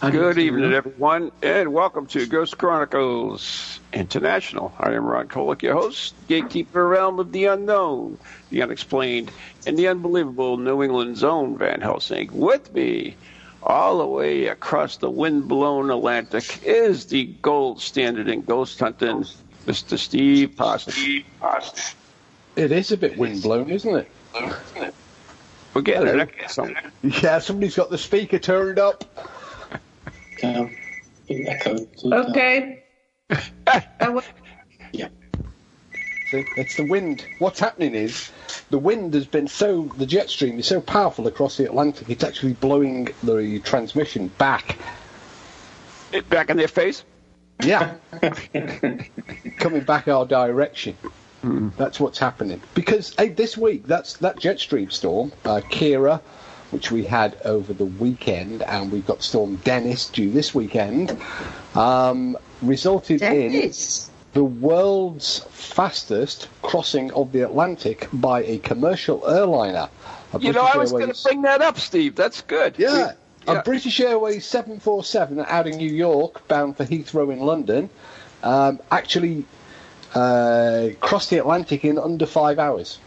Good evening, everyone, and welcome to Ghost Chronicles International. I am Ron Kolek, your host, gatekeeper realm of the unknown, the unexplained, and the unbelievable New England's own Van Helsing. With me, all the way across the wind-blown Atlantic, is the gold standard in ghost hunting, Mr. Steve Parsons. It is a bit windblown, isn't it? Forget Hello. it. Yeah, somebody's got the speaker turned up. Um, echo. Okay. Uh, wh- See, It's the wind. What's happening is the wind has been so the jet stream is so powerful across the Atlantic. It's actually blowing the transmission back. it back in their face. Yeah, coming back our direction. That's what's happening. Because hey, this week, that's that jet stream storm, uh, Ciara, which we had over the weekend, and we've got Storm Dennis due this weekend, um, resulted in the world's fastest crossing of the Atlantic by a commercial airliner. A You know, I was going to bring that up, Steve. That's good. yeah. We- A British Airways 747 out of New York, bound for Heathrow in London, um, actually uh, crossed the Atlantic in under five hours.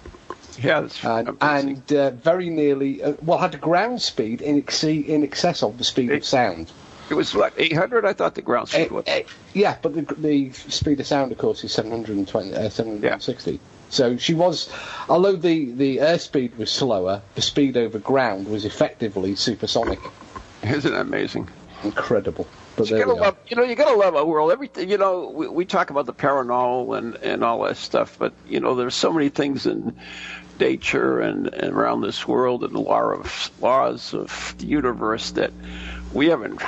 Yeah, that's And, and uh, very nearly, uh, well, had a ground speed in, exceed, in excess of the speed It- of sound. it was what 800. I thought the ground speed Eh, was. eh, yeah, but the, the speed of sound, of course, is 720, uh, 760. So she was, although the, the airspeed was slower, the speed over ground was effectively supersonic. Isn't that amazing? Incredible. But You gotta love, you know, you gotta love a world. Everything, you know, we, we talk about the paranormal and and all that stuff, but you know, there's so many things in nature and, and around this world and the law of laws of the universe that we haven't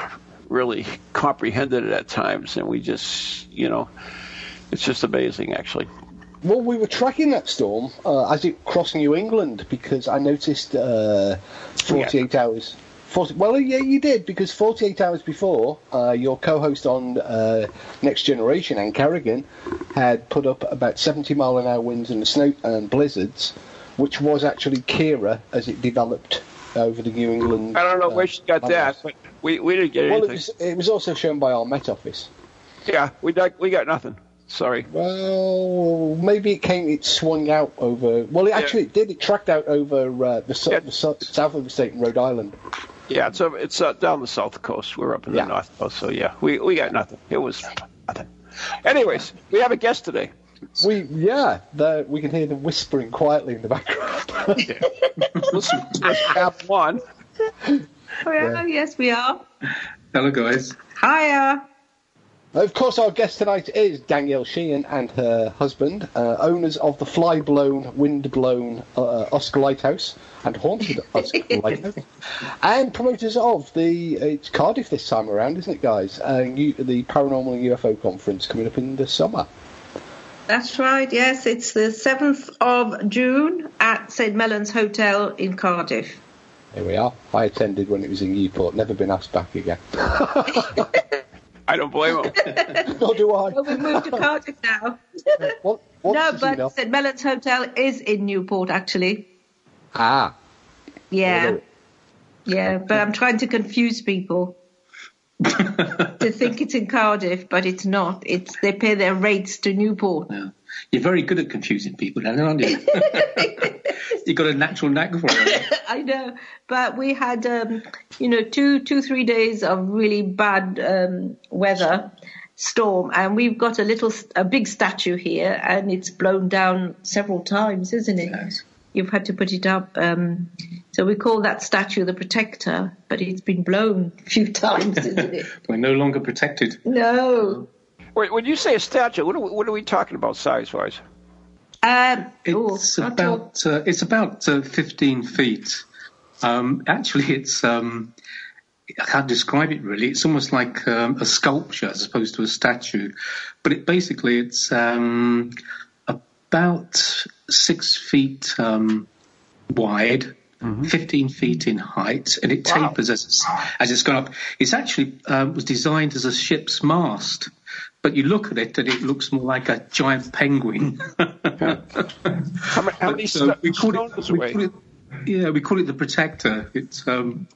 really comprehended it at times, and we just, you know, it's just amazing, actually. Well, we were tracking that storm uh, as it crossed New England because I noticed uh, 48 hours. 40, well, yeah, you did because 48 hours before, uh, your co-host on uh, Next Generation, Ann Carrigan, had put up about 70 mile an hour winds and snow and blizzards, which was actually Ciara as it developed over the New England. I don't know uh, where she got that, but we, we didn't get Well, it anything. was, it was also shown by our Met Office. Yeah, we got we got nothing. Sorry. Well, maybe it came. It swung out over. Well, it Yeah. actually it did. It tracked out over uh, the, Yeah. the south of the state in Rhode Island. Yeah, it's uh, it's uh, down the south coast. We're up in Yeah. the north coast, so yeah, we we got nothing. It was nothing. Anyways, we have a guest today. We yeah, the, we can hear them whispering quietly in the background. Let's, let's have one. Oh, yeah, yes, we are. Hello, guys. Hiya. of course, our guest tonight is Danielle Sheehan and her husband, uh, owners of the fly-blown, wind-blown uh, Usk Lighthouse and haunted Usk Lighthouse, and promoters of the it's Cardiff this time around, isn't it, guys? Uh, you, the Paranormal UFO conference coming up in the summer. That's right. Yes, it's the 7th of June at St. Mellons Hotel in Cardiff. Here we are. I attended when it was in Newport. Never been asked back again. I don't blame him. Nor do I. Well, we've moved to Cardiff now. What, what no, does he know? but St. Mellons Hotel is in Newport, actually. Ah, Yeah. Yeah, but I'm trying to confuse people to think it's in Cardiff, but it's not. It's they pay their rates to Newport. Yeah. You're very good at confusing people, then, aren't you? You've got a natural knack for it. I know, but we had, um, you know, two, two, three days of really bad um, weather, storm, and we've got a little, a big statue here, and it's blown down several times, isn't it? Yes. You've had to put it up. Um, so we call that statue the protector, but it's been blown a few times, isn't it? We're no longer protected. No. Wait, when you say a statue, what are we, what are we talking about size wise? Um, oh, It's not about uh, it's about uh, 15 feet. Um, actually, it's um, I can't describe it really. It's almost like um, a sculpture as opposed to a statue, but it basically it's um, about six feet um, wide. Mm-hmm. 15 feet in height, and it wow. tapers as it's, as it's gone up. It's actually uh, was designed as a ship's mast, but you look at it and it looks more like a giant penguin. how, many, how many so we call it, we call it, yeah, we call it the protector. It's um,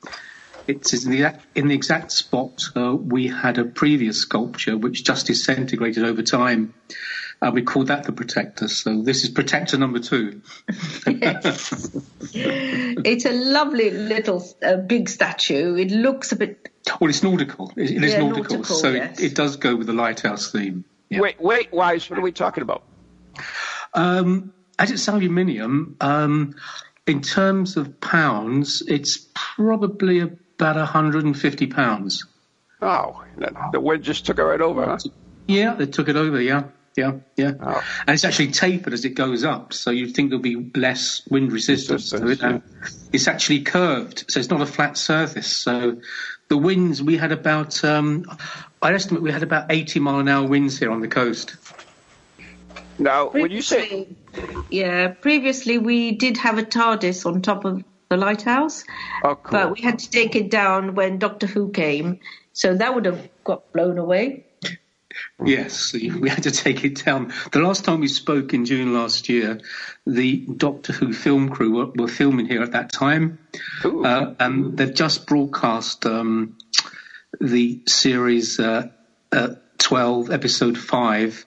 it's in the, in the exact spot uh, we had a previous sculpture which just disintegrated over time. Uh, we call that the protector. So this is protector number two. it's a lovely little uh, big statue. It looks a bit. Well, it's nautical. it, it is yeah, nautical, nautical, so yes. it, it, does go with the lighthouse theme. Yeah. Wait, wait, wise. What are we talking about? Um, as it's aluminium, um, in terms of pounds, it's probably about 150 pounds. Oh, the wind just took it right over, huh? Yeah, they took it over. Yeah, yeah, yeah. Oh. And it's actually tapered as it goes up, so you'd think there'll be less wind resistance to it. Yeah. It's actually curved, so it's not a flat surface. So the winds we had about, um, I estimate we had about 80 mile an hour winds here on the coast. Now, when you say, yeah, previously we did have a TARDIS on top of the lighthouse, oh, cool. but we had to take it down when Doctor Who came, so that would have got blown away. Yes, we had to take it down. The last time we spoke in June last year, the Doctor Who film crew were, were filming here at that time, uh, and they've just broadcast um, the series uh, uh, 12, episode 5,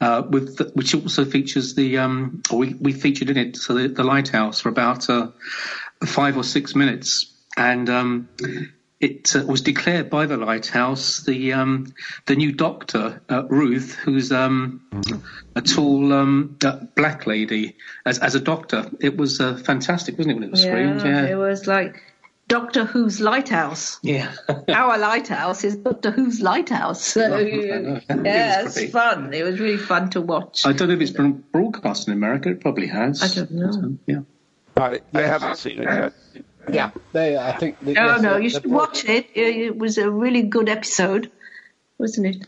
uh, with the, which also features the um, we, we featured in it so the, the lighthouse for about uh, five or six minutes, and um, it uh, was declared by the lighthouse the um, the new doctor uh, Ruth, who's um, mm-hmm. a tall um, uh, black lady, as as a doctor. It was uh, fantastic, wasn't it? When it was yeah, screened, yeah, it was like Doctor Who's lighthouse. Yeah. Our lighthouse is Doctor Who's lighthouse. So, yeah, it it's fun. It was really fun to watch. I don't know if it's been broadcast in America. It probably has. I don't know. Yeah. I, I haven't seen it yet. Yeah, they. I think. They, oh, no, yes, no, you should watch it. Uh, it was a really good episode, wasn't it?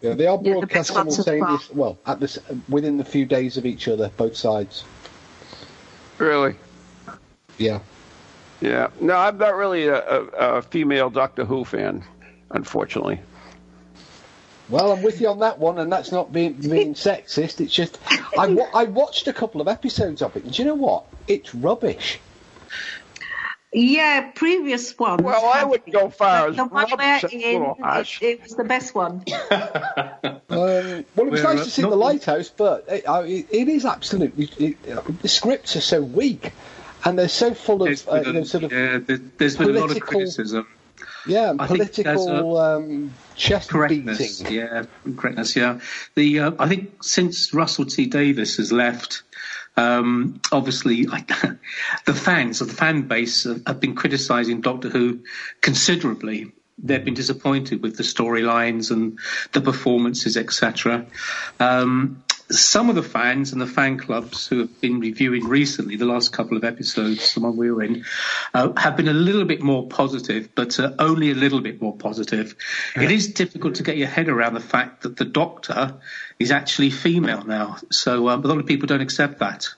Yeah, they are broadcast yeah, the simultaneously. Well, at this within the few days of each other, both sides. Really? Yeah. Yeah. No, I'm not really a, a, a female Doctor Who fan, unfortunately. Well, I'm with you on that one, and that's not being being sexist. It's just I, I watched a couple of episodes of it, and do you know what? It's rubbish. Yeah, previous one. Well, I would go far as the one we're in, it, it, was the best one. um, well, it was nice to see the lighthouse, but it, it is absolutely the scripts are so weak and they're so full of uh, you know, sort of yeah, there's been a lot of criticism. Yeah, political um, chest correctness. Beating. Yeah, correctness. Yeah, the uh, I think since Russell T Davies has left, um, obviously the fans of the fan base have, have been criticising Doctor Who considerably they've been disappointed with the storylines and the performances, etc. Um, some of the fans and the fan clubs who have been reviewing recently, the last couple of episodes, the one we were in, uh, have been a little bit more positive, but uh, only a little bit more positive. Yeah. It is difficult to get your head around the fact that the Doctor is actually female now, so um, a lot of people don't accept that.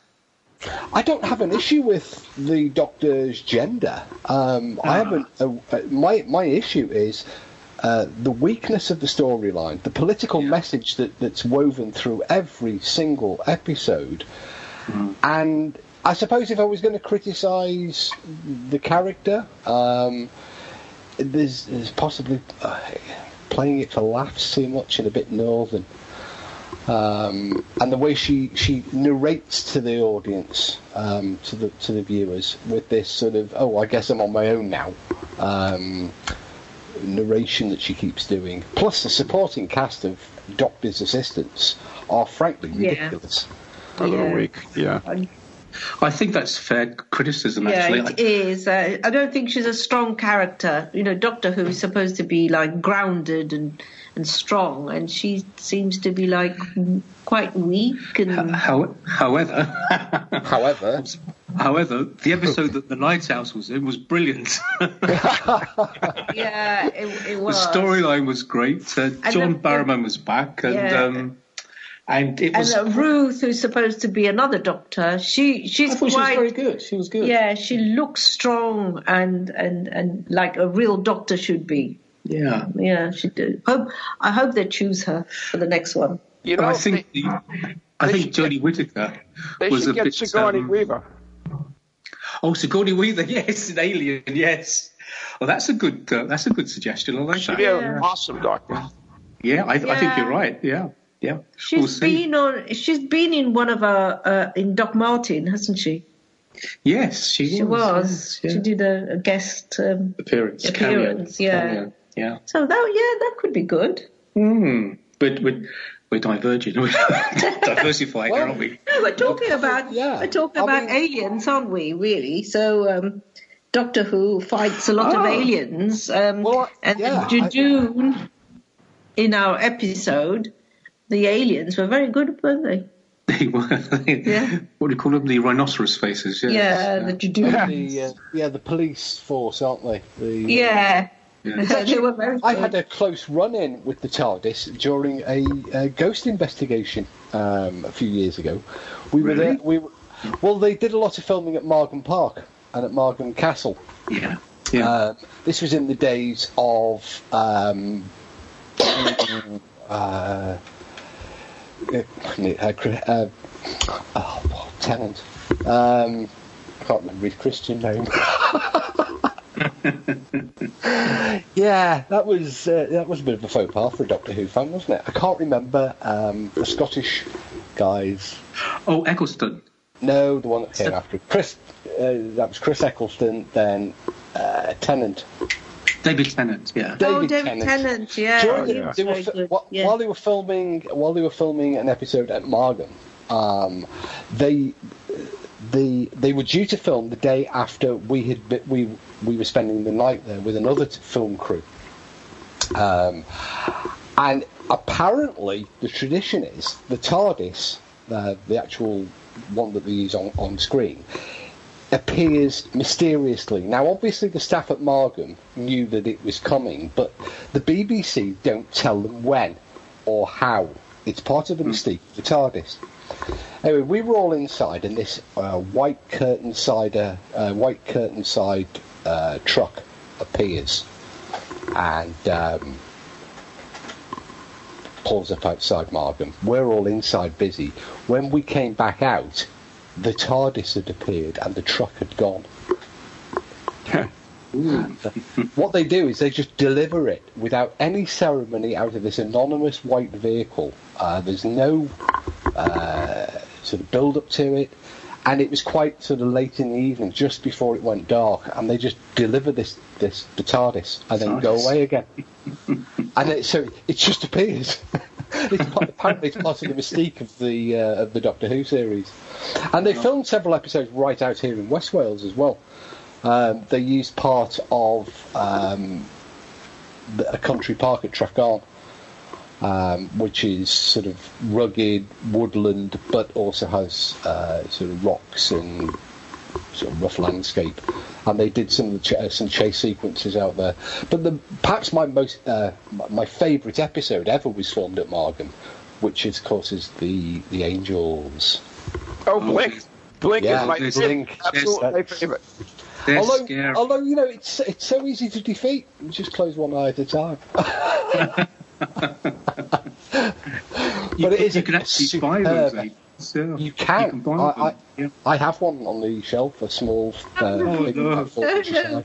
I don't have an issue with the Doctor's gender. Um, I haven't. Uh, uh, my my issue is uh, the weakness of the storyline, the political yeah. message that, that's woven through every single episode, mm. and I suppose if I was going to criticise the character, um, there's, there's possibly uh, playing it for laughs too much and a bit northern. Um, and the way she, she narrates to the audience, um, to the to the viewers, with this sort of oh, I guess I'm on my own now. Um, narration that she keeps doing, plus the supporting cast of Doctor's assistants, are frankly ridiculous. Yeah. A little weak, yeah. I think that's fair criticism. Yeah, actually, it is. Uh, I don't think she's a strong character. You know, Doctor Who is supposed to be like grounded and and strong, and she seems to be like quite weak. And How, however, However, however, the episode that the Lighthouse was in was brilliant. yeah, it, it was. the storyline was great. Uh, John the- Barrowman was back, and Yeah. um, and it And uh, Ruth, who's supposed to be another doctor, she she's I thought she was very good. She was good. yeah. She looks strong and and and like a real doctor should be. yeah. Yeah, she do. Hope I hope they choose her for the next one. You know, I think they, the, I think should Jodie Whittaker they was should a get bit. Sigourney um, Weaver. Oh, Sigourney Weaver, yes, an alien, yes. Well, that's a good. Uh, that's a good suggestion. I like She'd that. be Yeah, an awesome doctor. yeah I, I think you're right. Yeah, yeah. She's we'll been on. She's been in one of our uh, in Doc Martin, hasn't she? Yes, she, She was. yes, She did a, a guest. Um, appearance. appearance, cameo, yeah. cameo, yeah. so that yeah, that could be good. Hmm. But we're, we're diverging. We're diversifying, Well, aren't we? No, we're talking about Yeah. we're talking I about mean- aliens, aren't we? Really? So um, Doctor Who fights a lot of Oh. aliens, um, Well, and yeah, I- Judoon in our episode, the aliens were very good, weren't they? They were. Yeah. What do you call them? The rhinoceros faces. Yes. Yeah, the Judoon. the uh, yeah the police force, aren't they? The, Yeah. Yeah. they were very good. I had a close run-in with the TARDIS during a, a ghost investigation um, a few years ago. We were there. We were, well, they did a lot of filming at Margam Park and at Margam Castle. Yeah. Yeah. Uh, this was in the days of um, uh, uh, uh, oh, Tennant. Um, I can't remember his Christian name. yeah, that was uh, that was a bit of a faux pas for a Doctor Who fan, wasn't it? I can't remember um, the Scottish guys. oh, Eccleston. No, the one that came after Chris. Uh, that was Chris Eccleston, then uh, Tennant. David Tennant. Yeah. David oh, David Tennant. Tennant, yeah. During- he was they were good. wh- yeah. While they were filming, while they were filming an episode at Margam, um, they the they were due to film the day after we had we we were spending the night there with another t- film crew. Um, and apparently, the tradition is the TARDIS, uh, the actual one that they use on, on screen, appears mysteriously. Now, obviously, the staff at Margam knew that it was coming, but the BBC don't tell them when or how. It's part of the mystique of the TARDIS. Anyway, we were all inside, and this uh, white curtain cider, uh, white curtain side uh, truck appears, and um, pulls up outside Margam. We're all inside busy. When we came back out, the TARDIS had appeared and the truck had gone. what they do is they just deliver it without any ceremony out of this anonymous white vehicle. Uh, there's no uh, sort of build up to it, and it was quite sort of late in the evening, just before it went dark, and they just deliver this this the TARDIS and then go away again. and it, so it just appears. apparently, it's part of the mystique of the uh, of the Doctor Who series, and they filmed several episodes right out here in West Wales as well. Um, they used part of um, a country park at Trecarn, um, which is sort of rugged woodland, but also has uh, sort of rocks and sort of rough landscape. And they did some ch- uh, some chase sequences out there. But the, perhaps my most uh, my- my favourite episode ever was filmed at Margam, which is, of course is the the Angels. Oh, Blink. Blink Yeah, is my Blink. favorite. Absolutely my Yes, favorite. Although, scary. although you know it's it's so easy to defeat. You just close one eye at a time. you, but it is you a can actually buy superb- those. agents, yeah. You can. buy I. I, yeah. I have one on the shelf, a small. Uh, Oh, thing no. about four inches high.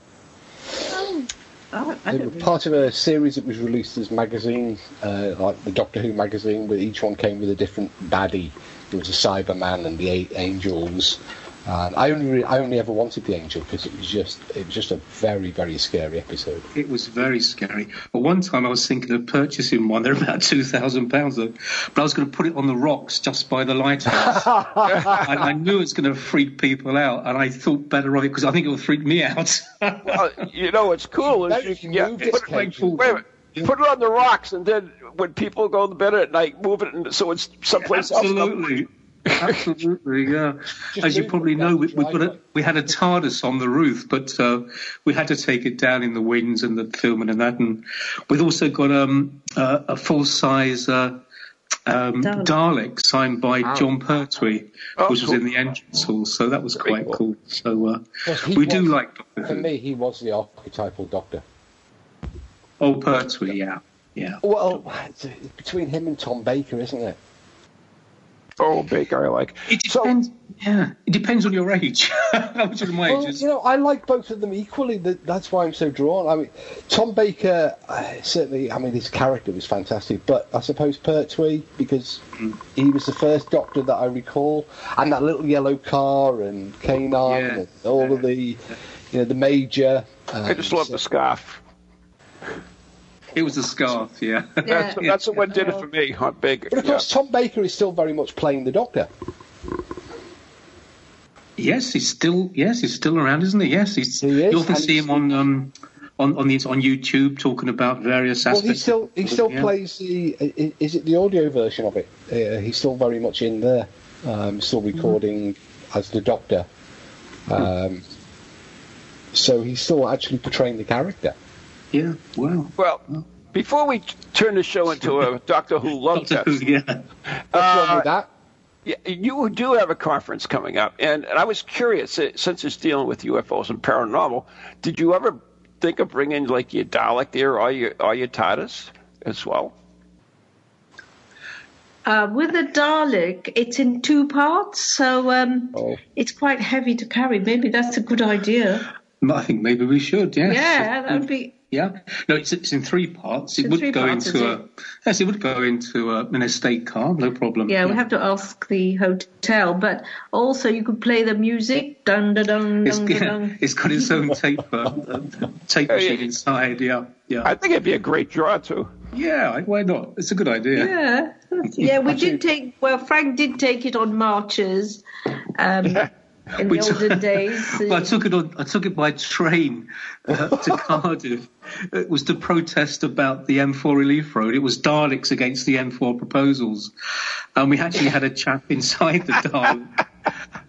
Oh, I, I They were part of a series that was released as magazine, uh, like the Doctor Who magazine, where each one came with a different baddie. There was a Cyberman and the Eight Angels, And I only I only ever wanted the angel because it was just it was just a very very scary episode. It was very scary. But one time I was thinking of purchasing one. They're about two thousand pounds, but I was going to put it on the rocks just by the lighthouse, and I knew it was going to freak people out. And I thought better of it because I think it would freak me out. well, you know what's cool is you can get put, it, wait, wait, put it on the rocks, and then when people go to bed at night, move it so it's someplace Absolutely. else. Absolutely, yeah. As you probably know, we, we, a, we, had a TARDIS on the roof, but uh, we had to take it down in the winds and the filming and that. And we've also got um, uh, a full size uh, um, Dalek. Dalek. signed by oh. Jon Pertwee, oh, which cool. was in the entrance hall. So that was quite cool. cool. So uh, we was, do like Doctor For me, he was the archetypal Doctor. Oh, Pertwee, yeah. Yeah. Well, between him and Tom Baker, isn't it? Oh, Baker, I like. It depends. So, yeah, it depends on your age. Which of my well, You know, I like both of them equally. That's why I'm so drawn. I mean, Tom Baker uh, certainly. I mean, his character was fantastic, but I suppose Pertwee because mm. he was the first Doctor that I recall, and that little yellow car and K9 yeah. and all yeah. of the, you know, the Major. Um, I just love so, the scarf. It was a scarf, yeah. yeah. that's, that's what did it for me, Hot Baker. But of course, yeah. Tom Baker is still very much playing the Doctor. Yes, he's still yes, he's still around, isn't he? Yes, he's. He is, you often see him on um, on on, the, on YouTube talking about various aspects. Well, he still he still yeah. plays the. Is it the audio version of it? Uh, he's still very much in there, um, still recording mm. as the Doctor. Um, so he's still actually portraying the character. Yeah. Wow. Well, before we turn the show into a Doctor Who love Doctor test, Who, yeah. Uh, that? Yeah, you do have a conference coming up, and, and I was curious uh, since it's dealing with UFOs and paranormal. Did you ever think of bringing like your Dalek there or your or your TARDIS as well? Uh, with the Dalek, it's in two parts, so um, oh. it's quite heavy to carry. Maybe that's a good idea. I think maybe we should. Yes. Yeah, that would be yeah, no, it's, it's in three parts. It in would go parts, into a it? yes, it would go into a, an estate car, no problem. Yeah, yeah, we have to ask the hotel, but also you could play the music. Dun dun dun it's, dun, yeah, dun. it's got its own tape uh, tape machine inside. Yeah, yeah. I think it'd be a great draw too. Yeah, why not? It's a good idea. Yeah, yeah. We did take. Well, Frank did take it on marches. Um, in the olden days. well, I took it on. I took it by train uh, to Cardiff. It was to protest about the M4 relief road. It was Daleks against the M4 proposals, and we actually had a chap inside the Dalek,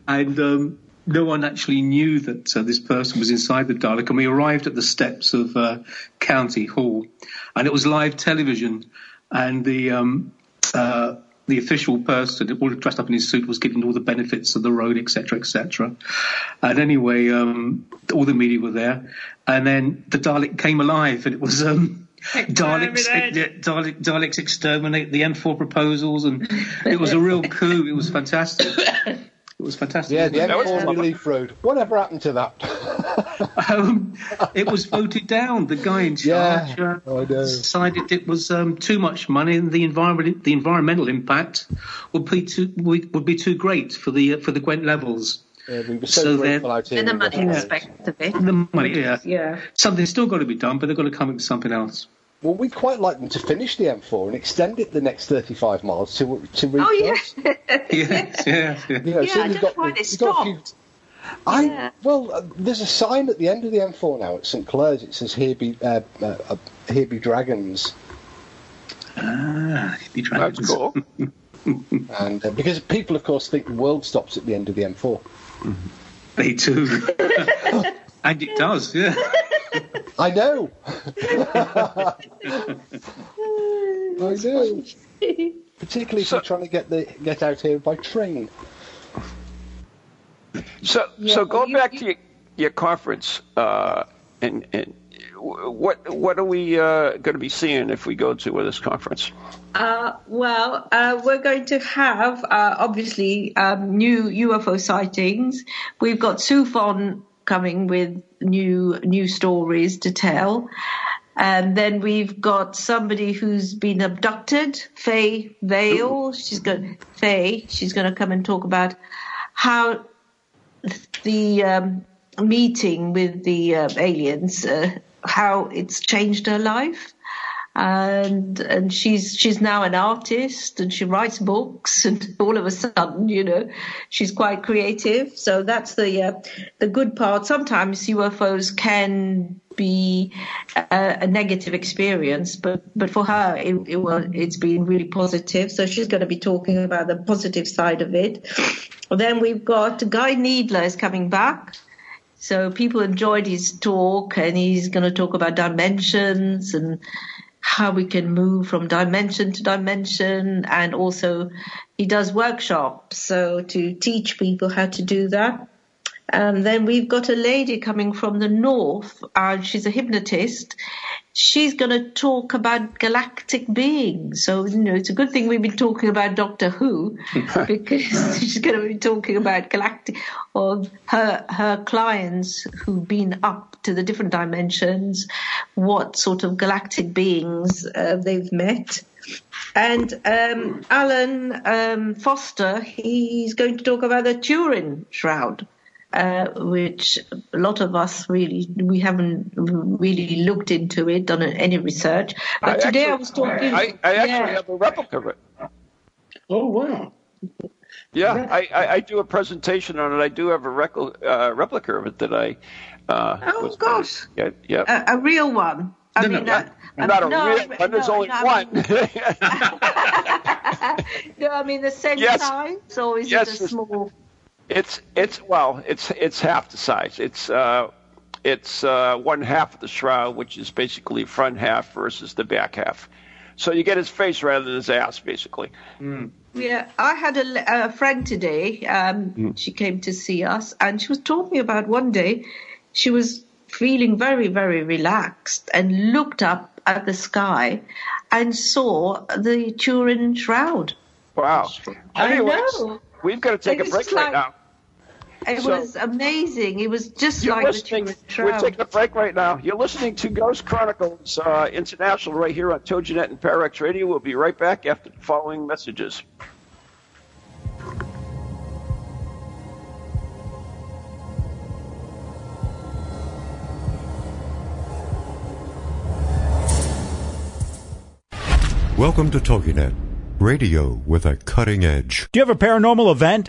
and um, no one actually knew that uh, this person was inside the Dalek. And we arrived at the steps of uh, County Hall, and it was live television, and the um, uh, the official person, all dressed up in his suit, was giving all the benefits of the road, etc., etc. And anyway, um, all the media were there, and then the Dalek came alive, and it was. Um, Daleks, Dalek, Daleks exterminate the M4 proposals, and it was a real coup. It was fantastic. It was fantastic. Yeah, the M4 Relief Road. Whatever happened to that? um, it was voted down. The guy in charge yeah, uh, decided it was um, too much money, and the environment, the environmental impact would be too would, be too great for the uh, for the Gwent levels. Yeah, we were so, so grateful out here. The money aspect of it. The money, yeah. Yeah. Something's still got to be done, but they've got to come up with something else. Well, we'd quite like them to finish the M4 and extend it the next 35 miles to to reach Oh yeah, yes, yeah, yeah. You know, yeah, so I don't find it stopped. I yeah. well, uh, there's a sign at the end of the M4 now at St Clears. It says "Here be uh, uh, uh here be dragons." Ah, here be dragons. That's cool. and uh, because people, of course, think the world stops at the end of the M4. They do, and it does. Yeah. I know. I know. Particularly if you're trying to get the get out here by train. So, yeah, so going back you, to your, your conference, uh, and, and what what are we uh, going to be seeing if we go to this conference? Uh, well, uh, we're going to have uh, obviously um, new UFO sightings. We've got Soufan coming with new new stories to tell. And then we've got somebody who's been abducted, Faye Vale. She's going Faye. She's going to come and talk about how the um, meeting with the uh, aliens, uh, how it's changed her life. And and she's she's now an artist and she writes books and all of a sudden you know she's quite creative so that's the uh, the good part sometimes UFOs can be a, a, negative experience, but but for her it, it was it's been really positive. So she's going to be talking about the positive side of it. Then we've got Guy Needler is coming back. So people enjoyed his talk, and he's going to talk about dimensions and how we can move from dimension to dimension, and also he does workshops so to teach people how to do that. And then we've got a lady coming from the north, and she's a hypnotist, she's going to talk about galactic beings. So, you know, it's a good thing we've been talking about Doctor Who because she's going to be talking about galactic or her, her clients who've been up to the different dimensions, what sort of galactic beings uh, they've met. And um, Alan um, Foster, he's going to talk about the Turin Shroud uh, which a lot of us really we haven't really looked into it, done any research. But I today actually, I was talking. I, I actually yeah. have a replica of it. Oh wow! Yeah, I, I, I, do a presentation on it. I do have a rec- uh, replica of it that I. Uh, oh gosh! Yeah, yeah. A, a, real one. I no, mean, no, uh, not a no, real one. There's no, only one. no, I mean the same yes. size, or is yes, it a small? It's it's well, it's it's half the size. It's uh, it's uh, one half of the shroud, which is basically front half versus the back half. So you get his face rather than his ass, basically. Mm. Yeah, I had a, a friend today. Um, mm. She came to see us, and she was talking about one day she was feeling very, very relaxed and looked up at the sky and saw the Turin shroud. Wow! I know. We've got to take a break like, right now. It so, was amazing. It was just like listening, the We're taking a break right now. You're listening to Ghost Chronicles uh, International right here on TogiNet and Parax Radio. We'll be right back after the following messages. Welcome to TogiNet, radio with a cutting edge. Do you have a paranormal event?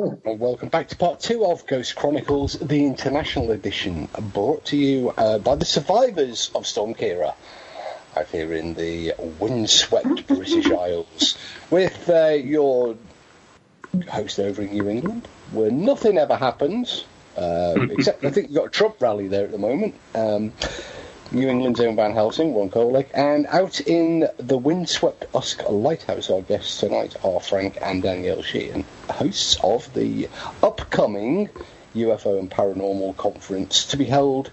Welcome back to part two of Ghost Chronicles, the International Edition, brought to you uh, by the survivors of Storm Ciara out here in the windswept British Isles, with uh, your host over in New England, where nothing ever happens, uh, except I think you've got a Trump rally there at the moment. Um, New England's own Van Helsing, Ron Kolek, and out in the windswept Usk Lighthouse, our guests tonight are Frank and Danielle Sheehan, hosts of the upcoming UFO and Paranormal Conference to be held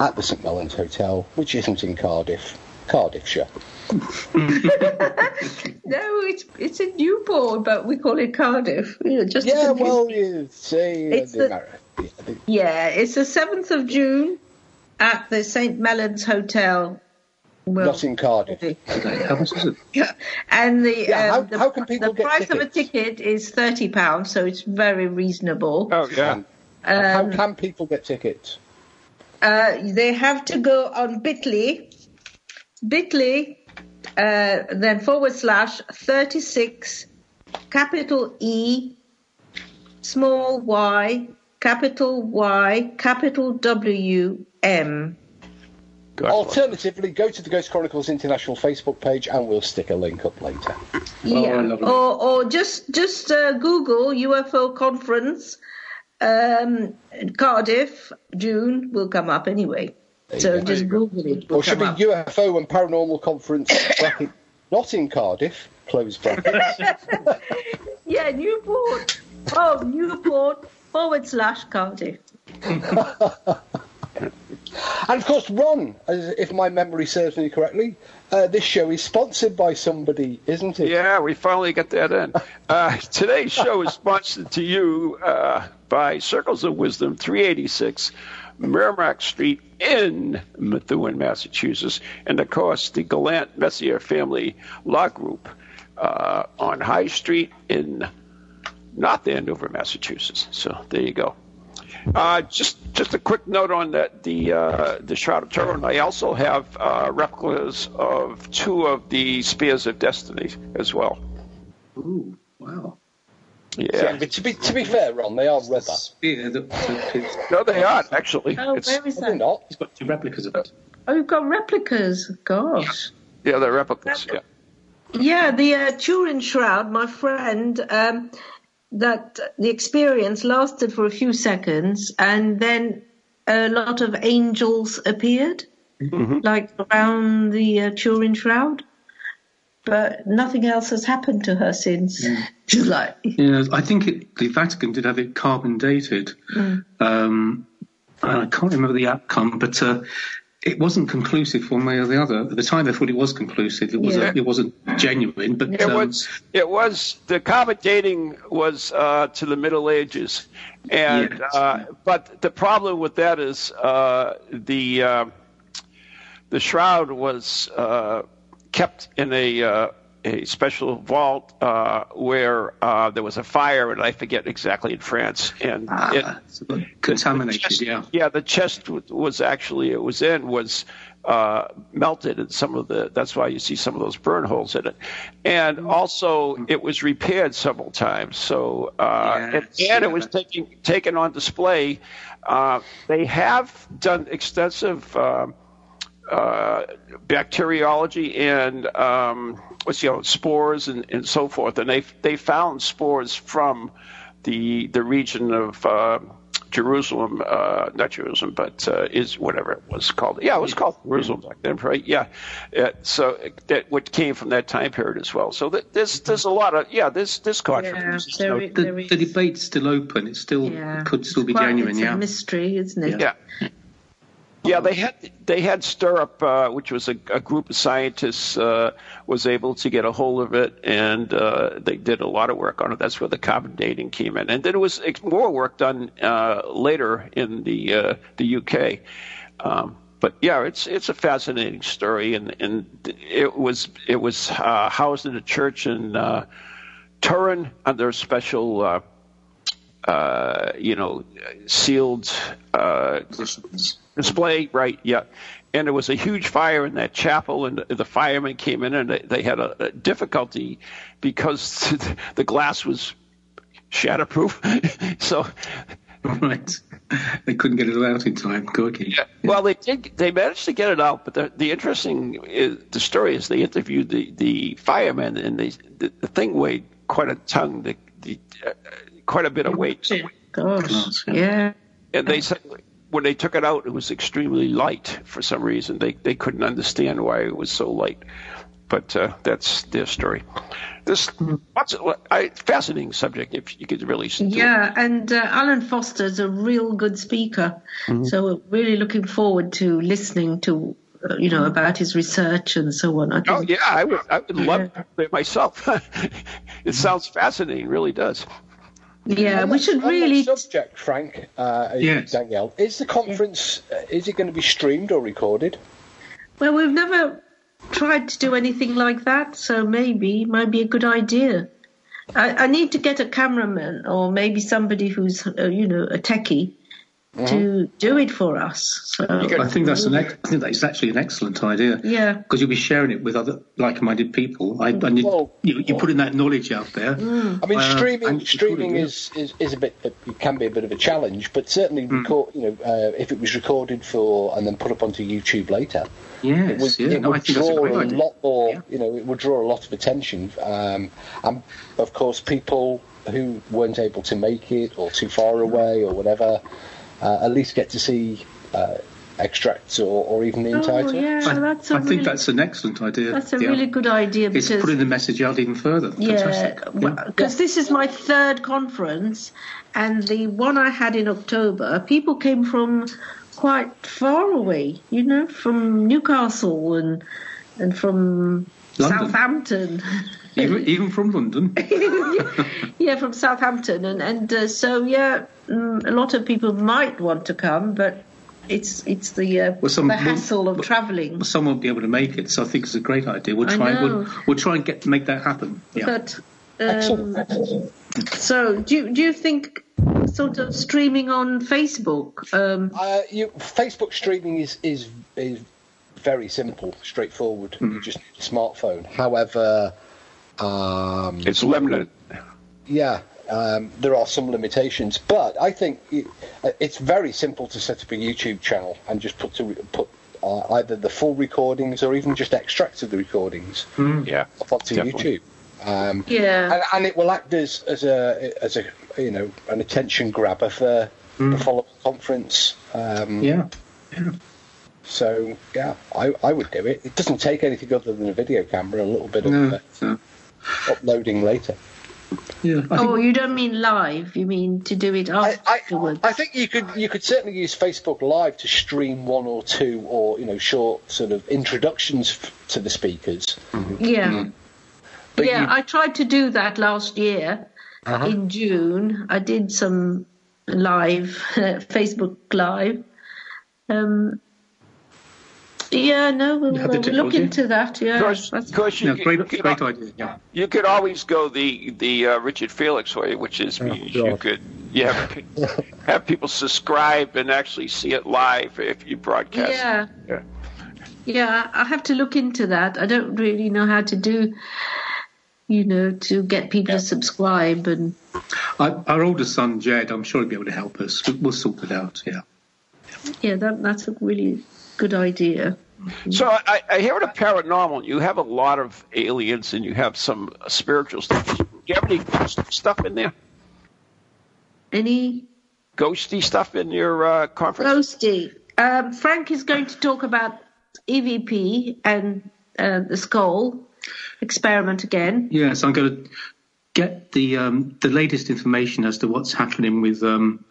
at the St Mellons Hotel, which isn't in Cardiff, Cardiffshire. no, it's it's in Newport, but we call it Cardiff. You know, just yeah, well, you see, it's the, Yeah, it's the 7th of June at the St. Mellons Hotel. Well, Not in Cardiff. How much is it? Yeah, and the Yeah, how- um, the, how can people the get price of a ticket is thirty pounds, so it's very reasonable. Oh yeah. And how Um, can people get tickets? Uh, they have to go on Bitly, Bitly, uh, then forward slash thirty six, capital E, small y, capital Y, capital W M. God. Alternatively, go to the Ghost Chronicles International Facebook page and we'll stick a link up later. Yeah, lovely. or or just just uh, Google UFO conference um, Cardiff June will come up anyway. So go. just Google it. Or should be up. UFO and Paranormal Conference, bracket, not in Cardiff, close brackets. Yeah, Newport. Oh, Newport forward slash Cardiff. And of course, Ron, as if my memory serves me correctly, uh, this show is sponsored by somebody, isn't it? Yeah, we finally got that in. Uh, today's show is sponsored to you uh, by Circles of Wisdom, 386 Merrimack Street in Methuen, Massachusetts, and of course the Gallant Messier Family Law Group uh, on High Street in North Andover, Massachusetts. So there you go. Uh, just just a quick note on that the uh, the Shroud of Turin. I also have uh, replicas of two of the Spears of Destiny as well. Ooh, wow. Yeah, Yeah, but to be to be fair, Ron, they are rubber. Spear that, that is, no, they aren't actually. Oh, It's, where is Are they that? not? he's got two replicas of it. Oh, you've got replicas. Gosh. yeah, they're replicas. Yeah. Yeah, the uh, Turin Shroud, my friend, um, that the experience lasted for a few seconds and then a lot of angels appeared, like around the uh, Turin Shroud. But nothing else has happened to her since July. Yeah, I think it, the Vatican did have it carbon dated. Um, and I can't remember the outcome, but uh, it wasn't conclusive one way or the other. At the time, they thought it was conclusive. It wasn't. Yeah. It wasn't genuine, but It um, was. It was. The carbon dating was uh, to the Middle Ages, and Yes. uh, but the problem with that is uh, the uh, the shroud was uh, kept in a uh, a special vault uh, where uh, there was a fire, and I forget exactly in France, and it, ah, it's contaminated. chest- Yeah. yeah, the chest was actually it was in was uh, melted, and some of the that's why you see some of those burn holes in it, and also it was repaired several times. So uh, and, Yes, and it yeah. was taken taken on display. Uh, they have done extensive. Uh, uh, bacteriology and um, what's you know spores and, and so forth, and they they found spores from the the region of uh, Jerusalem, uh, not Jerusalem, but uh, is whatever it was called. Yeah, it was called Jerusalem back then, right? Yeah. Uh, so that what came from that time period as well. So that, there's there's a lot of yeah, there's this Yeah, controversy. there, The, there is. the debate's still open. It still yeah. could still be quite- genuine. It's Yeah. a mystery, isn't it? Yeah. Yeah, they had they had STURP, uh, which was a, a group of scientists, uh, was able to get a hold of it, and uh, they did a lot of work on it. That's where the carbon dating came in, and then there was more work done uh, later in the uh, the UK. Um, but yeah, it's it's a fascinating story, and and it was it was uh, housed in a church in Turin under a special. You know, sealed display, right? Yeah. And there was a huge fire in that chapel, and the firemen came in, and they, they had a, a difficulty because the glass was shatterproof. so, Right. They couldn't get it out in time. Gorky. yeah, well, they did. They managed to get it out, but the, the interesting is, the story is they interviewed the, the firemen, and they the, the thing weighed quite a ton, the, the uh, quite a bit of weight. Gosh, Glass, yeah. yeah. And they said when they took it out, it was extremely light for some reason. They they couldn't understand why it was so light. But uh, that's their story. This lots of, I, fascinating subject if you could really. Yeah, and uh, Alan Foster's a real good speaker. Mm-hmm. So we're really looking forward to listening to, uh, you know, about his research and so on. I Oh yeah, I would I would love it myself. it sounds fascinating, really does. Yeah, On we should really. subject, Frank, uh, Yes. Danielle, is the conference uh, is it going to be streamed or recorded? Well, we've never tried to do anything like that, so maybe might be a good idea. I, I need to get a cameraman or maybe somebody who's, uh, you know, a techie to do it for us. So I think that's an ex- I think that's actually an excellent idea. Yeah. Because you'll be sharing it with other like-minded people. I, and you, Well- you, you're putting that knowledge out there. I mean, Uh, streaming and it's streaming is, is, is a bit it can be a bit of a challenge, but certainly Hmm. record you know uh, if it was recorded for and then put up onto YouTube later, Yes, it would, yeah. it no, would think that's a draw a, lot more. Yeah. You know, it would draw a lot of attention, um, and of course, people who weren't able to make it or too far away or whatever, uh, at least get to see uh, extracts or, or even the entire. Oh, talk. yeah, I, that's a I really, think that's an excellent idea. that's a yeah. really good idea It's putting the message out even further. Yeah, Fantastic. Yeah. because this is my third conference, and the one I had in October, people came from quite far away, you know, from Newcastle and and from London. Southampton. Even, even from London. yeah, from Southampton, and and uh, so yeah, mm, a lot of people might want to come, but it's it's the uh, Well, some- the hassle of travelling. Some won't be able to make it, so I think it's a great idea. We'll try. We'll, we'll try and get make that happen. Yeah. But um, so do you, do you think sort of streaming on Facebook? Um, Uh, you, Facebook streaming is, is is very simple, straightforward. Hmm. You just need a smartphone. However, um, It's limited. yeah, um, there are some limitations, but I think it, uh, it's very simple to set up a YouTube channel and just put to put uh, either the full recordings or even just extracts of the recordings Yeah. up onto Definitely. YouTube. Um, yeah. and, and it will act as, as a as a you know an attention grabber for the follow-up conference. Um, yeah. So yeah, I, I would do it. It doesn't take anything other than a video camera, a little bit of No, uh, no. Uploading later. Yeah. Oh, think Oh, you don't mean live? You mean to do it I, I, afterwards? I think you could you could certainly use Facebook Live to stream one or two or you know short sort of introductions f- to the speakers. Mm-hmm. yeah, mm-hmm. But yeah. you- I tried to do that last year uh-huh. in June. I did some live Facebook live. Um, yeah, no, we'll, You have the we'll look into that. Yeah, Of course, that's- of course you, no, could- great, you could, great idea. Yeah. you could always go the the uh, Richard Felix way, which is means you God. could you have have people subscribe and actually see it live if you broadcast. yeah. Yeah. Yeah, I have to look into that. I don't really know how to do, you know, to get people to subscribe and Our, our oldest son, Jed, I'm sure he'll be able to help us. We'll, we'll sort it out. Yeah. yeah, that that's a really good idea. So I, I hear the paranormal. You have a lot of aliens and you have some spiritual stuff. Do you have any ghost stuff in there? Any Ghosty stuff in your uh, conference? ghosty? Um, Frank is going to talk about EVP and uh, the Scole experiment again. Yes, I'm going to get the um, the latest information as to what's happening with um,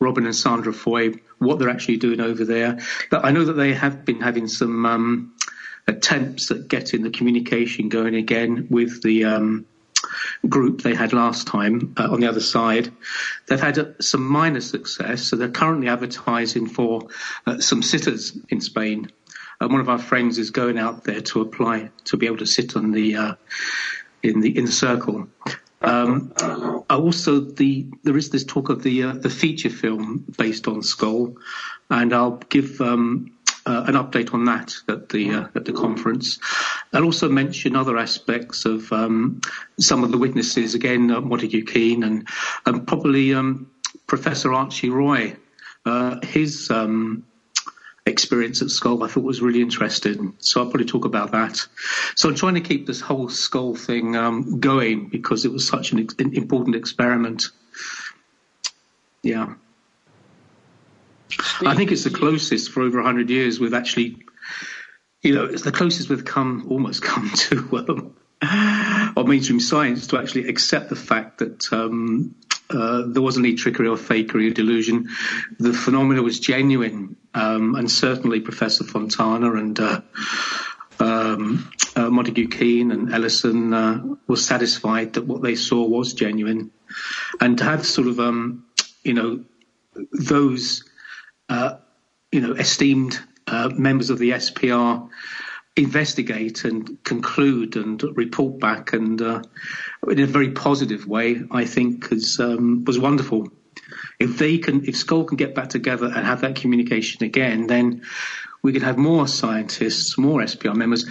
Robin and Sandra Foy, what they're actually doing over there. But I know that they have been having some um, attempts at getting the communication going again with the um, group they had last time uh, on the other side. They've had uh, some minor success, so they're currently advertising for uh, some sitters in Spain. And one of our friends is going out there to apply to be able to sit on the uh, in the in the circle. Um, also, the there is this talk of the uh, the feature film based on Scole, and I'll give um, uh, an update on that at the uh, at the conference. I'll also mention other aspects of um, some of the witnesses again, uh, Montague Keen and and probably um, Professor Archie Roy. Uh, his um, experience at Scole I thought was really interesting. So I'll probably talk about that. So I'm trying to keep this whole Scole thing um, going because it was such an, ex- an important experiment. Yeah. I think it's the closest for over 100 years we've actually, you know, it's the closest we've come, almost come to, um, of mainstream science to actually accept the fact that um, uh, there wasn't any trickery or fakery or delusion. The phenomena was genuine, um, and certainly Professor Fontana and uh, um, uh, Montague Keen and Ellison uh, were satisfied that what they saw was genuine. and to have sort of um, you know those uh, you know esteemed uh, members of the SPR investigate and conclude and report back and uh, in a very positive way I think is, um, was wonderful if they can if Scole can get back together and have that communication again then we can have more scientists more SPR members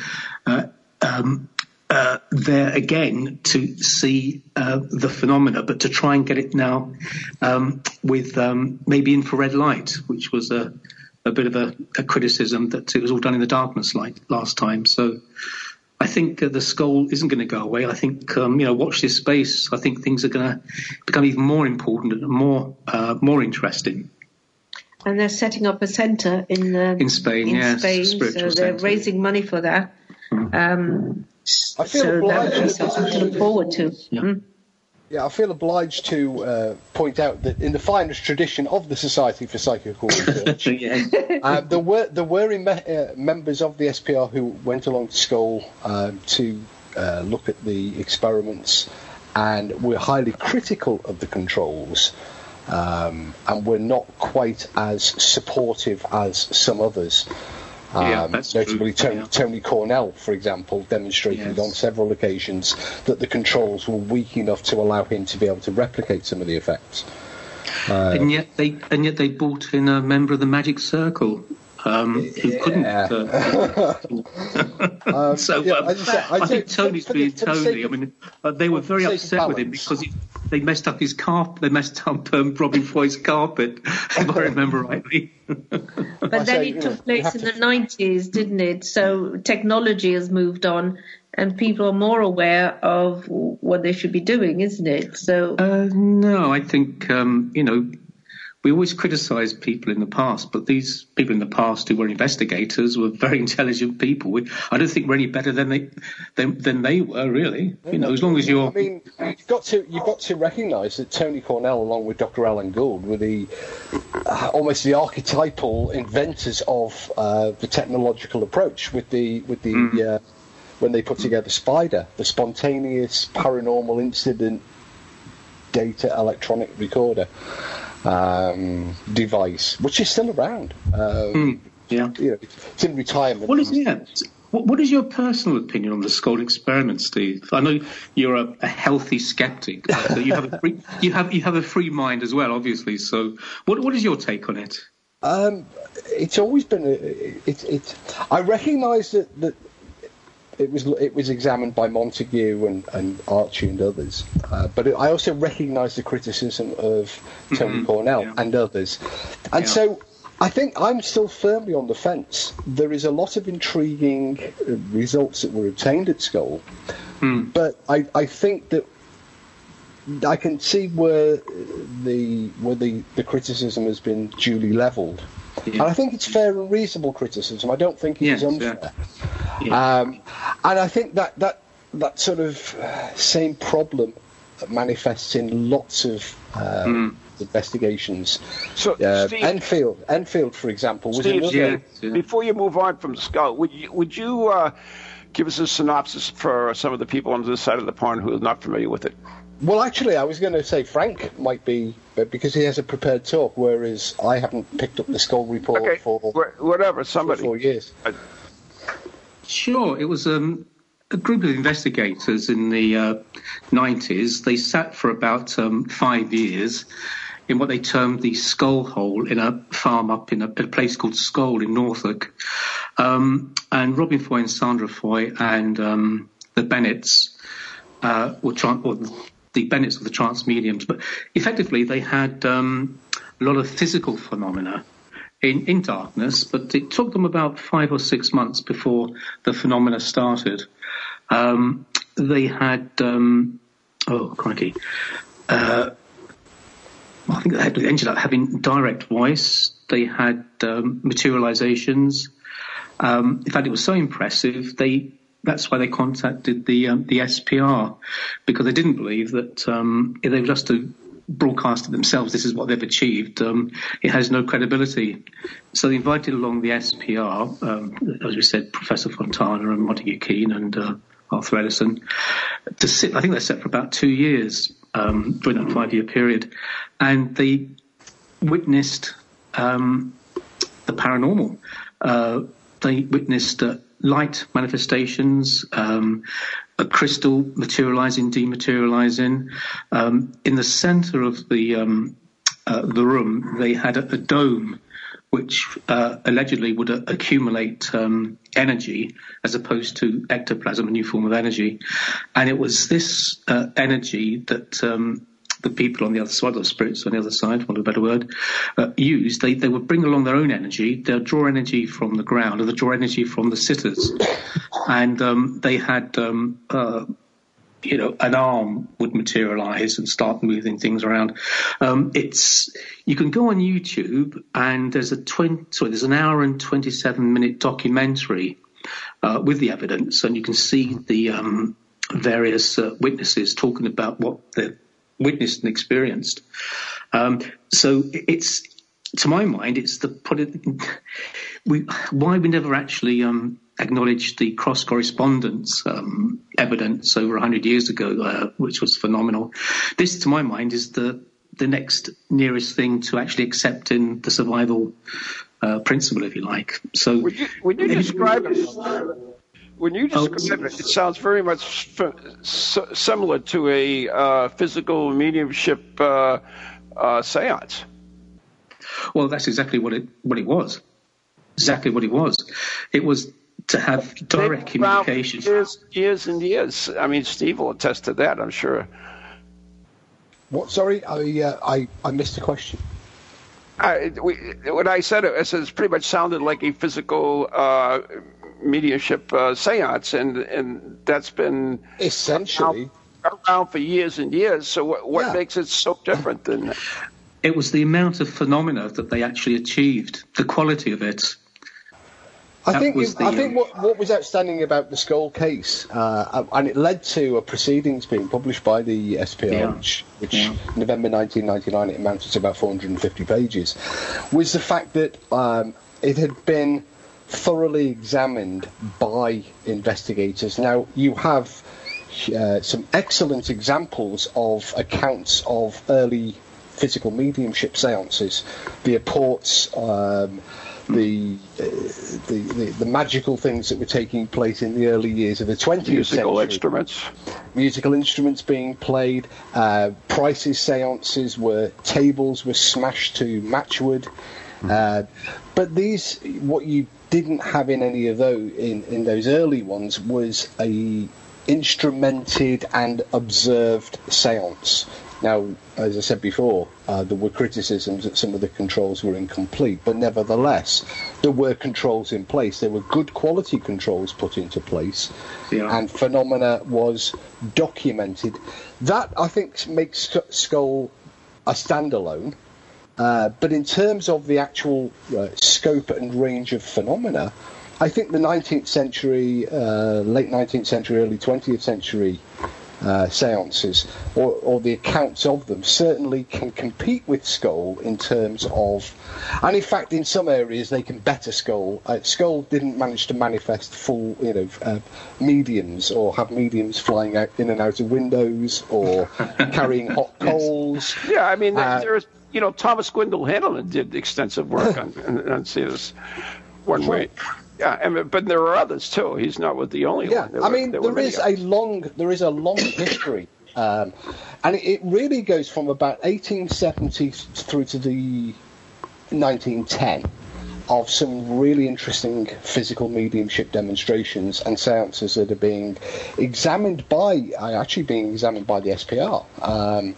uh, um, uh, there again to see uh, the phenomena, but to try and get it now um, with um, maybe infrared light, which was a, a bit of a, a, criticism that it was all done in the darkness light last time. So I think uh, the Scole isn't going to go away. I think um, you know, watch this space. I think things are going to become even more important and more uh, more interesting. And they're setting up a centre in uh, in Spain. In yes, Spain, so they're center. raising money for that. Mm. Um, I feel so obliged. that would be something to look forward to. Yeah. Mm. Yeah, I feel obliged to uh, point out that in the finest tradition of the Society for Psychical Research, uh, there were there were me- uh, members of the SPR who went along to Scole um, to uh, look at the experiments, and were highly critical of the controls, um, and were not quite as supportive as some others. Um, Yeah, that's notably, Tony, yeah. Tony Cornell, for example, demonstrated Yes. on several occasions that the controls were weak enough to allow him to be able to replicate some of the effects. Uh, and yet they and yet they brought in a member of the Magic Circle um, who couldn't. Uh, um, so yeah, um, I I, say think Tony's being Tony. I mean, uh, they were very upset with him because he, they messed up his carpet. They messed up um, Robin Foy's carpet, if I remember rightly. But then it took place in the 90s, didn't it? So technology has moved on and people are more aware of what they should be doing, isn't it? So Uh, no, I think um, you know we always criticise people in the past, but these people in the past who were investigators were very intelligent people. We, I don't think we're any better than they than, than they were, really. You know, as long as you're I mean, you've got to you've got to recognise that Tony Cornell, along with Dr. Alan Gauld, were the uh, almost the archetypal inventors of uh, the technological approach with the with the uh, when they put together Spider, the spontaneous paranormal incident data electronic recorder um, device, which is still around. Um, yeah. you know, it's in retirement. What is yeah? What, is your personal opinion on the Scole experiment, Steve? I know you're a, a healthy skeptic. So you have a free, you have you have a free mind as well, obviously. So, what what is your take on it? Um, it's always been. A, it, it, I recognise that, that it was it was examined by Montague and, and Archie and others, uh, but I also recognise the criticism of Tony Mhm, Cornell yeah. and others, and Yeah. so. I think I'm still firmly on the fence. There is a lot of intriguing uh, results that were obtained at Scole, Hmm. but I, I think that I can see where the where the, the criticism has been duly levelled. Yeah. And I think it's fair and reasonable criticism. I don't think it is Yes, unfair. Yeah. Um, and I think that, that, that sort of uh, same problem manifests in lots of uh, Mm. investigations. So, Uh, Steve, Enfield, Enfield, for example, was Steve, another. yeah, yeah. before you move on from Scole, would you, would you uh, give us a synopsis for some of the people on this side of the pond who are not familiar with it? Well, actually, I was going to say Frank might be, because he has a prepared talk, whereas I haven't picked up the Scole report Okay, for whatever, three or somebody. four years. Sure, it was um, a group of investigators in the uh, 90s. They sat for about um, five years in what they termed the Scole hole in a farm up in a, a place called Scole in Norfolk. Um, and Robin Foy and Sandra Foy and um, the Bennetts uh, were or the Bennetts were the trance mediums, but effectively they had um, a lot of physical phenomena in, in darkness, but it took them about five or six months before the phenomena started. Um, they had, um, oh crikey, uh, I think they ended up having direct voice. They had um, materializations. Um, in fact, it was so impressive. They that's why they contacted the um, the SPR because they didn't believe that um, they were just to broadcast it themselves, this is what they've achieved. Um, it has no credibility. So they invited along the SPR, um, as we said, Professor Fontana and Montague Keen and uh, Arthur Ellison, to sit. I think they sat for about two years. um, during that five year period, and they witnessed um, the paranormal. Uh, they witnessed uh, light manifestations, um, a crystal materializing, dematerializing. Um, in the center of the um, uh, the room, they had a, a dome which uh, allegedly would uh, accumulate um, energy as opposed to ectoplasm, a new form of energy. And it was this uh, energy that um, the people on the other side, or spirits on the other side, want a better word, uh. They, they would bring along their own energy. They'll draw energy from the ground, or they draw energy from the sitters. And um, they had um, uh, you know, an arm would materialize and start moving things around. Um, it's you can go on YouTube and there's a twenty sorry, there's an hour and twenty seven minute documentary uh, with the evidence, and you can see the um, various uh, witnesses talking about what they witnessed and experienced. Um, so it's to my mind, it's the we, why we never actually um, acknowledged the cross correspondence um, evidence over 100 years ago, uh, which was phenomenal. This, to my mind, is the the next nearest thing to actually accepting the survival uh, principle, if you like. So, when you, when you describe it, when you describe oh, it, it sounds very much f- similar to a uh, physical mediumship uh, uh, seance. Well, that's exactly what it what it was. Exactly what it was. It was to have direct communication. Years, years and years. I mean, Steve will attest to that, I'm sure. What? Sorry, I uh, I, I missed the question. I, we, when I said it, it pretty much sounded like a physical uh, mediumship uh, seance, and and that's been essentially around, around for years and years. So what, what yeah. makes it so different than? It was the amount of phenomena that they actually achieved, the quality of it. I think it, the, I think what, what was outstanding about the Scole case, uh, and it led to a proceedings being published by the SPR, yeah. which, which yeah. November 1999 it amounted to about 450 pages, was the fact that um, it had been thoroughly examined by investigators. Now you have uh, some excellent examples of accounts of early physical mediumship seances via ports. Um, the, uh, the, the, the magical things that were taking place in the early years of the 20th musical century. Musical instruments. Musical instruments being played. Uh, prices seances where tables were smashed to matchwood. Hmm. Uh, but these, what you didn't have in any of those in, in those early ones was a instrumented and observed seance. Now, as I said before, uh, there were criticisms that some of the controls were incomplete, but nevertheless, there were controls in place. There were good quality controls put into place, yeah. and phenomena was documented. That I think makes Scole a standalone. Uh, but in terms of the actual uh, scope and range of phenomena, I think the 19th century, uh, late 19th century, early 20th century uh, seances or, or, the accounts of them certainly can compete with Scole in terms of, and in fact, in some areas they can better Scole. Uh, Scole didn't manage to manifest full, you know, uh, mediums or have mediums flying out in and out of windows or carrying hot coals. Yeah, I mean, there's, you know, Thomas Gwendol Hanlon did extensive work on, on, on one way. Yeah, I mean, but there are others too. He's not with the only yeah, one. There I mean, there, there is a long there is a long history, um, and it really goes from about 1870 through to the 1910 of some really interesting physical mediumship demonstrations and seances that are being examined by, actually being examined by the SPR um,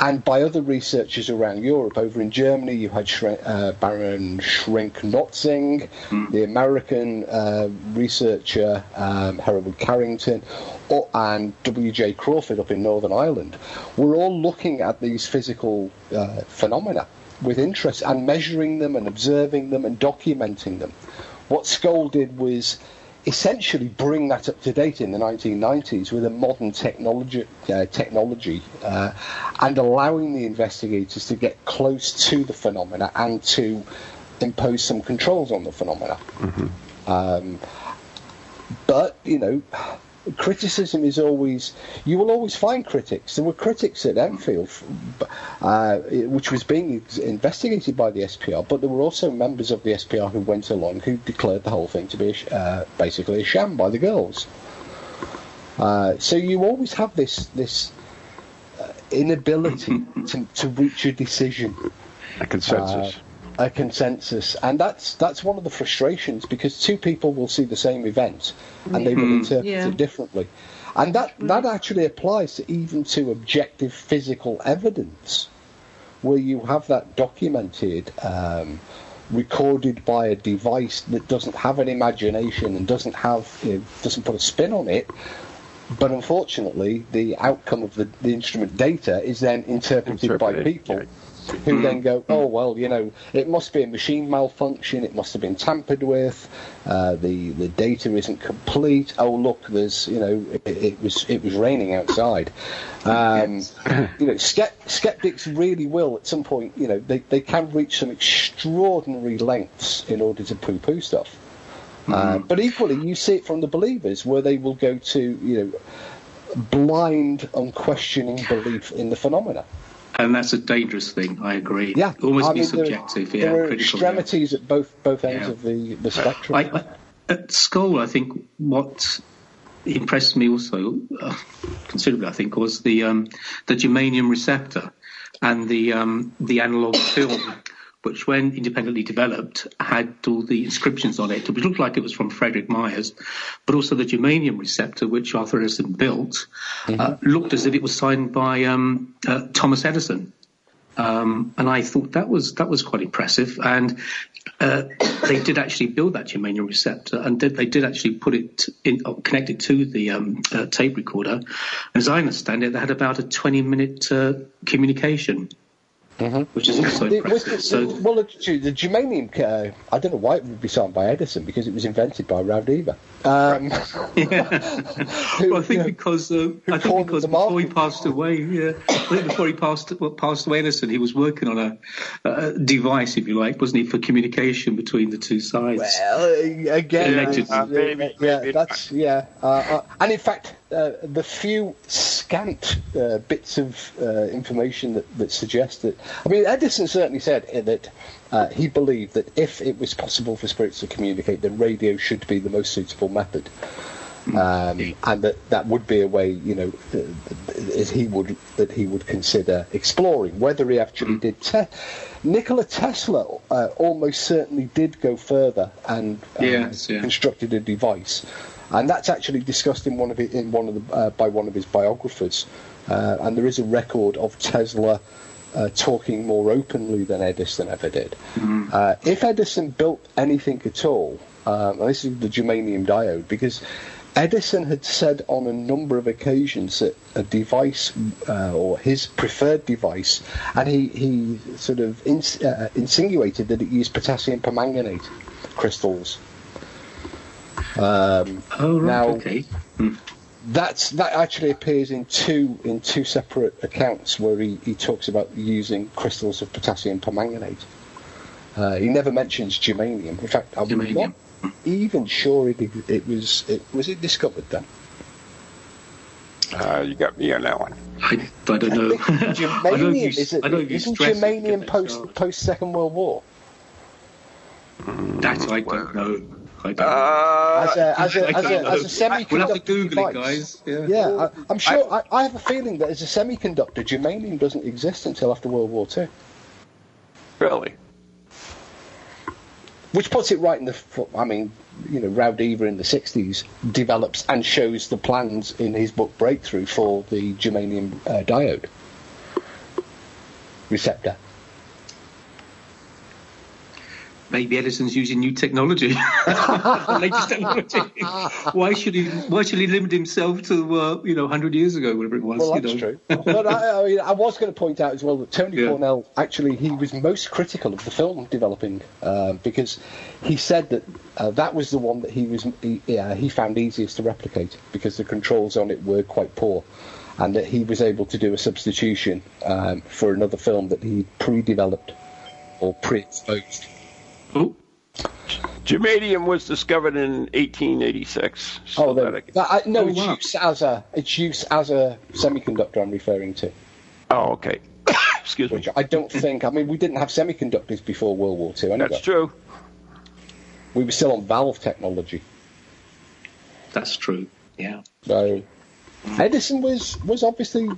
and by other researchers around Europe. Over in Germany, you had Schre- uh, Baron Schrenck-Notzing, mm. the American uh, researcher um, Hereward Carrington, or, and W.J. Crawford up in Northern Ireland. We're all looking at these physical uh, phenomena with interest and measuring them and observing them and documenting them. What Scole did was essentially bring that up to date in the 1990s with a modern technology, uh, technology uh, and allowing the investigators to get close to the phenomena and to impose some controls on the phenomena. Mm-hmm. Um, but, you know, criticism is always you will always find critics. There were critics at Enfield, uh, which was being investigated by the SPR, but there were also members of the SPR who went along who declared the whole thing to be a, uh, basically a sham by the girls. Uh, so you always have this this uh, inability to, to reach a decision, a consensus. A consensus, and that's that's one of the frustrations because two people will see the same event and they will Mm-hmm. interpret Yeah. it differently, and that that actually applies to even to objective physical evidence, where you have that documented. Um, recorded by a device that doesn't have an imagination and doesn't have you know, doesn't put a spin on it but unfortunately the outcome of the, the instrument data is then interpreted by people yeah. Who then go, oh well, you know, it must be a machine malfunction. It must have been tampered with. Uh, the the data isn't complete. Oh look, there's you know, it, it was it was raining outside. Um, you know, skept- skeptics really will at some point. You know, they they can reach some extraordinary lengths in order to poo-poo stuff. Uh, but equally, you see it from the believers, where they will go to you know blind, unquestioning belief in the phenomena. And that's a dangerous thing. I agree. Yeah, almost I be mean, subjective. There, yeah, are critical. yeah. extremities at both both ends Yeah. of the the spectrum. I, I, at Scole, I think what impressed me also uh, considerably, I think, was the um, the germanium receptor and the um, the analog film, which, when independently developed, had all the inscriptions on it, which looked like it was from Frederick Myers, but also the germanium receptor, which Arthur Ellison built, uh, looked as if it was signed by um, uh, Thomas Edison. Um, and I thought that was that was quite impressive. And uh, they did actually build that germanium receptor, and did, they did actually put it in, uh, connect it to the um, uh, tape recorder. And as I understand it, they had about a 20 minute uh, communication, which is also It was- impressive. So well, the, the germanium, uh, I don't know why it would be signed by Edison because it was invented by Raudive. Um, who, well, I think you know, because uh, I think because the before he passed away, yeah, I think before he passed well, passed away, Edison, he was working on a, a device, if you like, wasn't he, for communication between the two sides? Well, uh, again, uh, Uh, maybe- yeah, maybe that's yeah, uh, uh, and in fact, uh, the few scant uh, bits of uh, information that, that suggest that, I mean, Edison certainly said uh, that uh, he believed that if it was possible for spirits to communicate, then radio should be the most suitable method. Um, and that that would be a way, you know, uh, that he would that he would consider exploring. Whether he actually did, te- Nikola Tesla uh, almost certainly did go further and um, Yes, yeah. constructed a device, and that's actually discussed in one of it in one of the uh, by one of his biographers. Uh, and there is a record of Tesla uh, talking more openly than Edison ever did. Uh, if Edison built anything at all, um, and this is the germanium diode, because Edison had said on a number of occasions that a device, uh, or his preferred device, and he, he sort of ins- uh, insinuated that it used potassium permanganate crystals. Um, oh, right, now- okay. Hmm. that's that actually appears in two in two separate accounts where he, he talks about using crystals of potassium permanganate. Uh, he never mentions germanium. In fact, I'm Germanium. not even sure it, it was it was it discovered then. Uh, you got me on that one. I, I don't know. I think I know germanium you, is it, I know you isn't germanium post post Second World War? That I don't know. I don't. Uh, As a as a I as a, as a semiconductor We'll have to Google it, guys. Yeah. Yeah, I, I'm sure. I, I have a feeling that as a semiconductor, germanium doesn't exist until after World War Two. really? Which puts it right in the. fo- I mean, you know, Raudive in the '60s develops and shows the plans in his book Breakthrough for the germanium uh, diode receptor. Maybe Edison's using new technology, latest technology. why should he? Why should he limit himself to uh, you know 100 years ago, whatever it was? Well, that's know? true. But I, I, mean, I was going to point out as well that Tony Yeah. Cornell actually he was most critical of the film developing um, because he said that uh, that was the one that he was he, yeah, he found easiest to replicate because the controls on it were quite poor. And that he was able to do a substitution um, for another film that he pre-developed or pre-exposed. Oh, Germanium was discovered in 1886. So Oh, that the, I that, I, no, Oh, it's wow. use as a it's use as a semiconductor. I'm referring to, oh, okay. Excuse me. which I don't think. I mean, we didn't have semiconductors before World War II. Anyway, That's true. we were still on valve technology. That's true. Yeah. So Edison was was obviously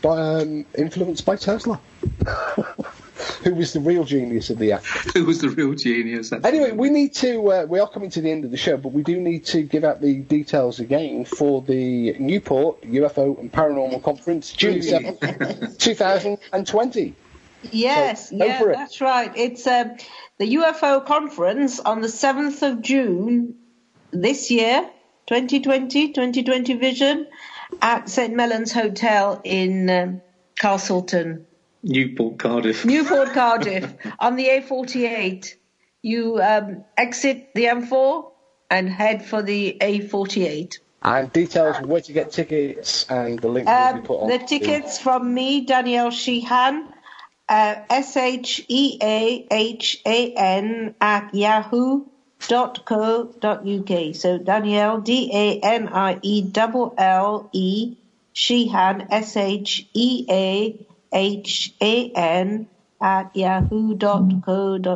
by, um, influenced by Tesla, who was the real genius of the act. Who was the real genius? That's Anyway, we need to. Uh, we are coming to the end of the show, but we do need to give out the details again for the Newport UFO and Paranormal Conference, June seventh, two thousand and twenty. Yes, So, yeah, that's right. It's um, the UFO conference on the 7th of June this year, 2020, 2020 vision, at St. Mellon's Hotel in um, Castleton, Newport, Cardiff. Newport, Cardiff, on the A48. You um, exit the M4 and head for the A48. And details where to get tickets and the link will Um, be put on. the tickets from me, Danielle Sheahan, uh, S H E A H A N at yahoo.co.uk. So Danielle, D A N I E double L E, Sheahan, S H E A H A N at yahoo.co.uk.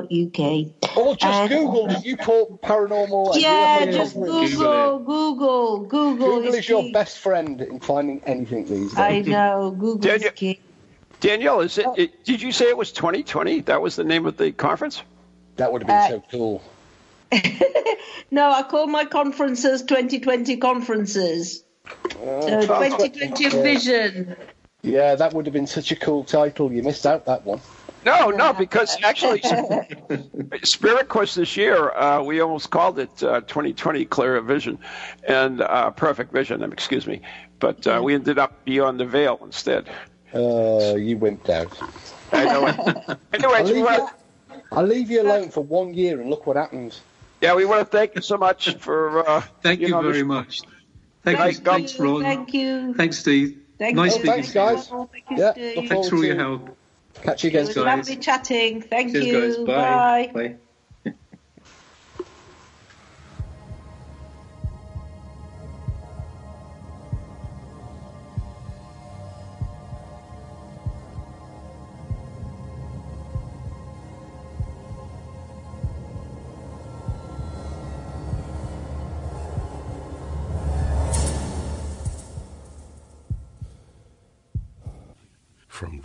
Or just and- Google Newport Paranormal. Yeah, just Conference. Google, Google, Google. Google is is your key. best friend in finding anything these days. I know, Google is Daniel- key. Danielle, is it, it? Did you say it was 2020? That was the name of the conference. That would have been Uh, so cool. No, I call my conferences 2020 conferences. So 2020 yeah. vision. Yeah, that would have been such a cool title. You missed out that one. No, no, because actually, Spirit Quest this year, uh, we almost called it uh, 2020 Clear Vision and uh, Perfect Vision. um, Excuse me, but uh, we ended up beyond the veil instead. Uh, you wimped out. I know it. I'll Anyway, leave, wanna, you, I'll leave you alone for one year and look what happens. yeah, we want to thank you so much for. Uh, Thank you, know, very this- much. Thank Thank you. God- Thanks, Ron. Thank you. Thanks, Steve. Thank nice you. speaking thanks, to you. guys. Oh, thank Yeah, Thanks for all your help. Catch you It again was soon. guys. lovely chatting. Thank Cheers, you. guys. Bye. Bye. Bye.